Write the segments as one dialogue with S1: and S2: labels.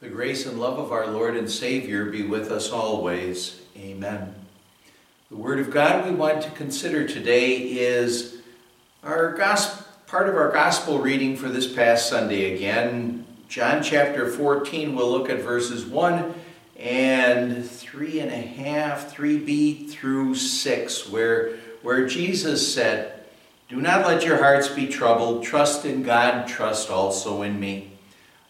S1: The grace and love of our Lord and Savior be with us always. Amen. The Word of God we want to consider today is our gospel, part of our gospel reading for this past Sunday. Again, John chapter 14, we'll look at verses 1 and 3 and a half, 3b through 6, where, where Jesus said, Do not let your hearts be troubled. Trust in God, trust also in me.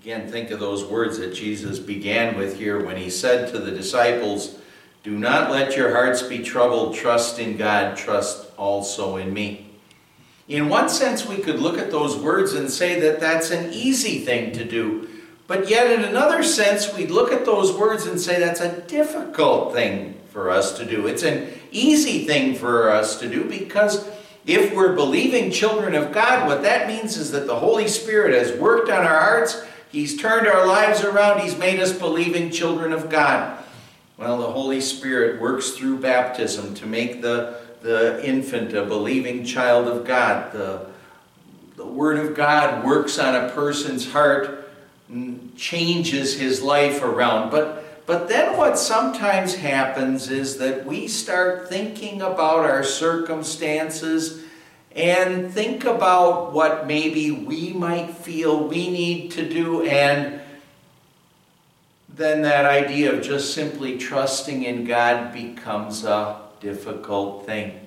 S1: Again, think of those words that Jesus began with here when he said to the disciples, Do not let your hearts be troubled. Trust in God. Trust also in me. In one sense, we could look at those words and say that that's an easy thing to do. But yet, in another sense, we'd look at those words and say that's a difficult thing for us to do. It's an easy thing for us to do because if we're believing children of God, what that means is that the Holy Spirit has worked on our hearts He's turned our lives around. He's made us believing children of God. Well, the Holy Spirit works through baptism to make the, the infant a believing child of God. The, the Word of God works on a person's heart and changes his life around. But, but then what sometimes happens is that we start thinking about our circumstances and think about what maybe we might feel we need to do and then that idea of just simply trusting in God becomes a difficult thing.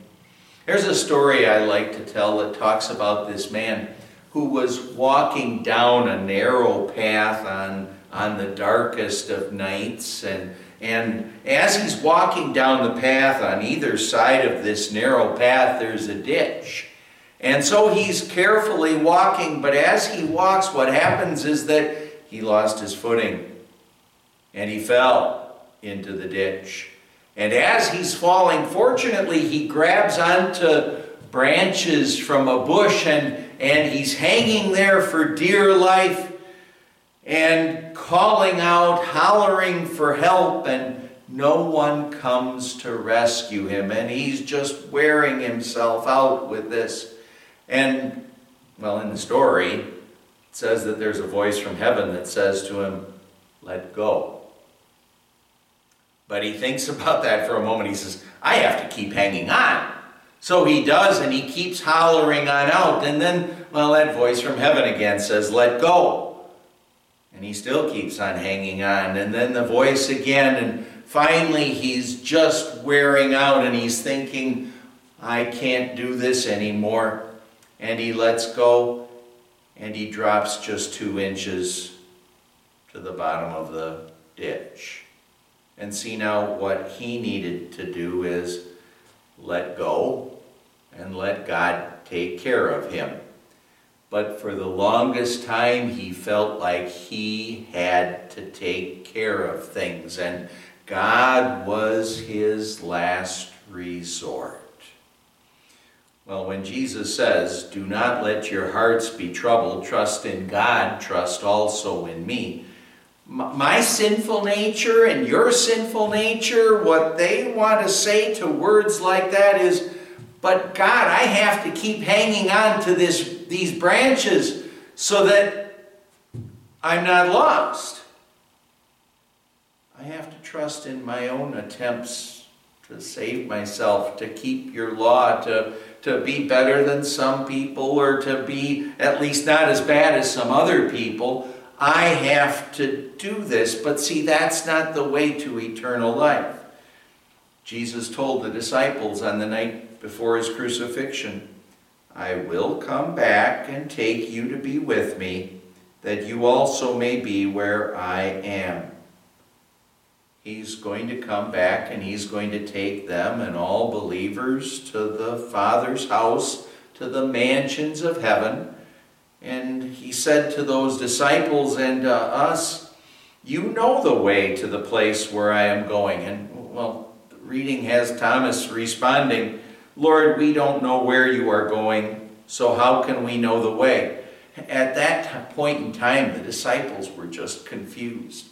S1: There's a story I like to tell that talks about this man who was walking down a narrow path on, on the darkest of nights. And, and as he's walking down the path, on either side of this narrow path, there's a ditch. And so he's carefully walking, but as he walks, what happens is that he lost his footing and he fell into the ditch. And as he's falling, fortunately, he grabs onto branches from a bush and, and he's hanging there for dear life and calling out, hollering for help, and no one comes to rescue him. And he's just wearing himself out with this. And, well, in the story, it says that there's a voice from heaven that says to him, Let go. But he thinks about that for a moment. He says, I have to keep hanging on. So he does, and he keeps hollering on out. And then, well, that voice from heaven again says, Let go. And he still keeps on hanging on. And then the voice again, and finally he's just wearing out, and he's thinking, I can't do this anymore and he lets go and he drops just two inches to the bottom of the ditch. And see now what he needed to do is let go and let God take care of him. But for the longest time, he felt like he had to take care of things, and God was his last resort. Well, when Jesus says, Do not let your hearts be troubled, trust in God, trust also in me, my sinful nature and your sinful nature, what they want to say to words like that is, but God, I have to keep hanging on to this, these branches so that I'm not lost. I have to trust in my own attempts to save myself, to keep your law, to to be better than some people or to be at least not as bad as some other people. I have to do this. But see, that's not the way to eternal life. Jesus told the disciples on the night before his crucifixion, I will come back and take you to be with me, that you also may be where I am. He's going to come back and he's going to take them and all believers to the Father's house, to the mansions of heaven. And he said to those disciples and to us You know the way to the place where I am going. And, well, reading has Thomas responding, Lord, we don't know where you are going, so how can we know the way? At that point in time, the disciples were just confused.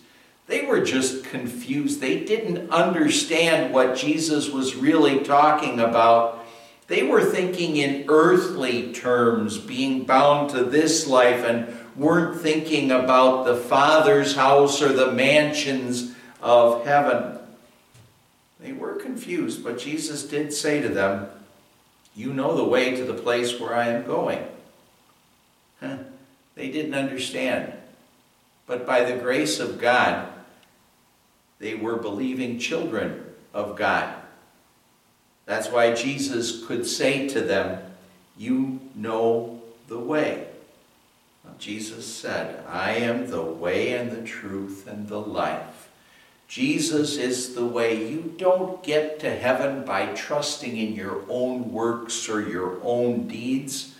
S1: They were just confused. They didn't understand what Jesus was really talking about. They were thinking in earthly terms, being bound to this life, and weren't thinking about the Father's house or the mansions of heaven. They were confused, but Jesus did say to them, You know the way to the place where I am going. Huh? They didn't understand. But by the grace of God, they were believing children of God. That's why Jesus could say to them, You know the way. Jesus said, I am the way and the truth and the life. Jesus is the way. You don't get to heaven by trusting in your own works or your own deeds.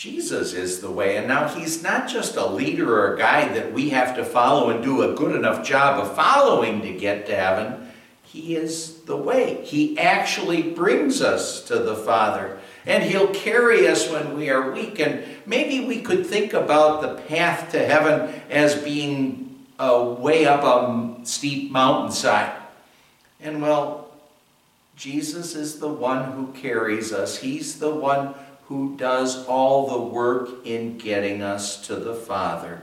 S1: Jesus is the way. And now he's not just a leader or a guide that we have to follow and do a good enough job of following to get to heaven. He is the way. He actually brings us to the Father. And he'll carry us when we are weak. And maybe we could think about the path to heaven as being a way up a steep mountainside. And well, Jesus is the one who carries us. He's the one who does all the work in getting us to the Father.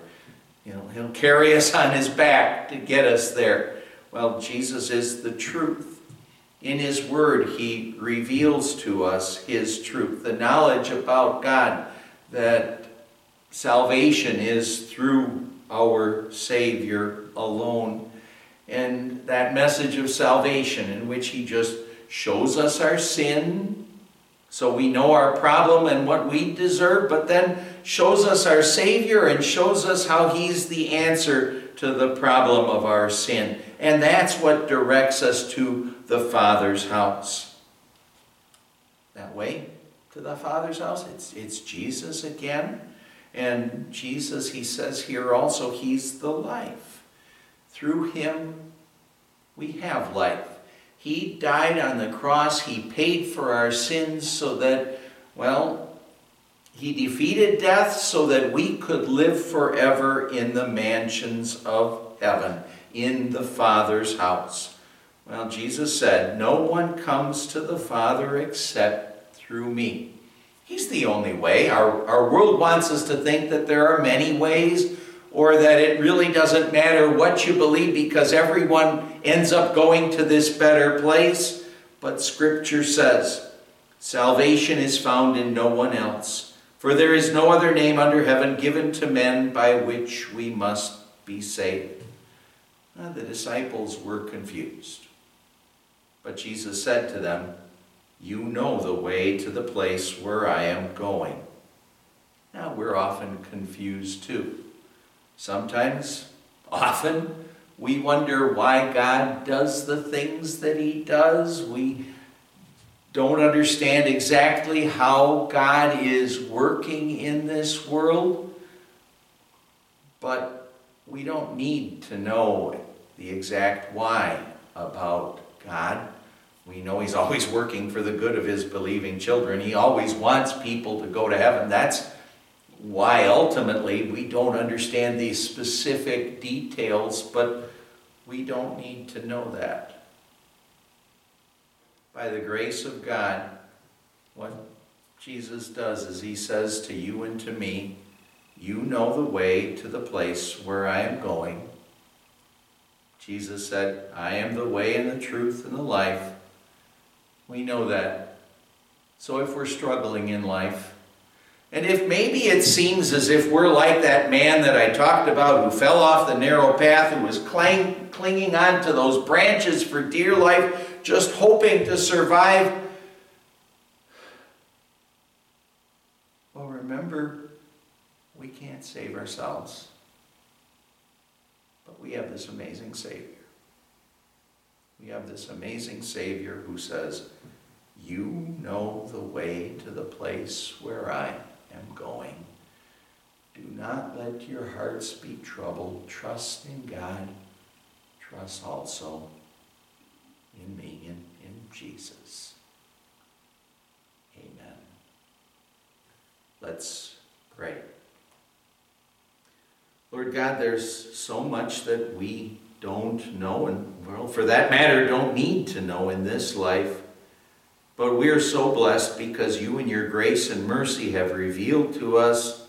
S1: You know, he'll carry us on his back to get us there. Well, Jesus is the truth. In his word, he reveals to us his truth, the knowledge about God, that salvation is through our Savior alone. And that message of salvation, in which he just shows us our sin, so we know our problem and what we deserve, but then shows us our Savior and shows us how He's the answer to the problem of our sin. And that's what directs us to the Father's house. That way to the Father's house, it's, it's Jesus again. And Jesus, he says here also, He's the life. Through Him, we have life. He died on the cross. He paid for our sins so that, well, He defeated death so that we could live forever in the mansions of heaven, in the Father's house. Well, Jesus said, No one comes to the Father except through me. He's the only way. Our, our world wants us to think that there are many ways or that it really doesn't matter what you believe because everyone ends up going to this better place. But Scripture says, Salvation is found in no one else, for there is no other name under heaven given to men by which we must be saved. Now, the disciples were confused. But Jesus said to them, You know the way to the place where I am going. Now, we're often confused too. Sometimes, often, we wonder why God does the things that He does. We don't understand exactly how God is working in this world. But we don't need to know the exact why about God. We know He's always working for the good of His believing children. He always wants people to go to heaven. That's why ultimately we don't understand these specific details, but we don't need to know that. By the grace of God, what Jesus does is he says to you and to me, You know the way to the place where I am going. Jesus said, I am the way and the truth and the life. We know that. So if we're struggling in life, and if maybe it seems as if we're like that man that I talked about who fell off the narrow path, who was cling, clinging on to those branches for dear life, just hoping to survive. Well, remember, we can't save ourselves. But we have this amazing Savior. We have this amazing Savior who says, You know the way to the place where I am going. Do not let your hearts be troubled. Trust in God. Trust also in me and in Jesus. Amen. Let's pray. Lord God, there's so much that we don't know, and, well, for that matter, don't need to know in this life. But we are so blessed because you, in your grace and mercy, have revealed to us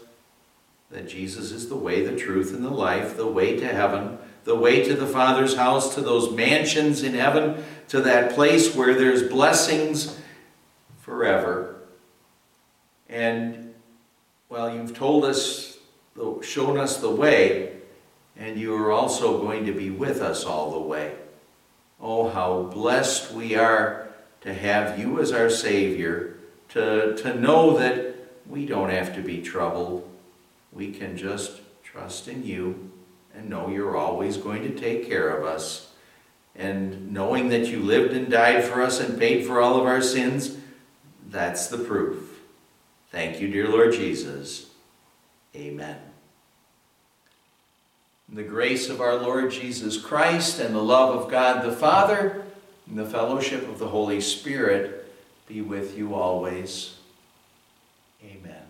S1: that Jesus is the way, the truth, and the life, the way to heaven, the way to the Father's house, to those mansions in heaven, to that place where there's blessings forever. And, well, you've told us, shown us the way, and you are also going to be with us all the way. Oh, how blessed we are to have you as our Savior, to, to know that we don't have to be troubled. We can just trust in you and know you're always going to take care of us. And knowing that you lived and died for us and paid for all of our sins, that's the proof. Thank you, dear Lord Jesus. Amen. the grace of our Lord Jesus Christ and the love of God the Father and the fellowship of the Holy Spirit be with you always. Amen.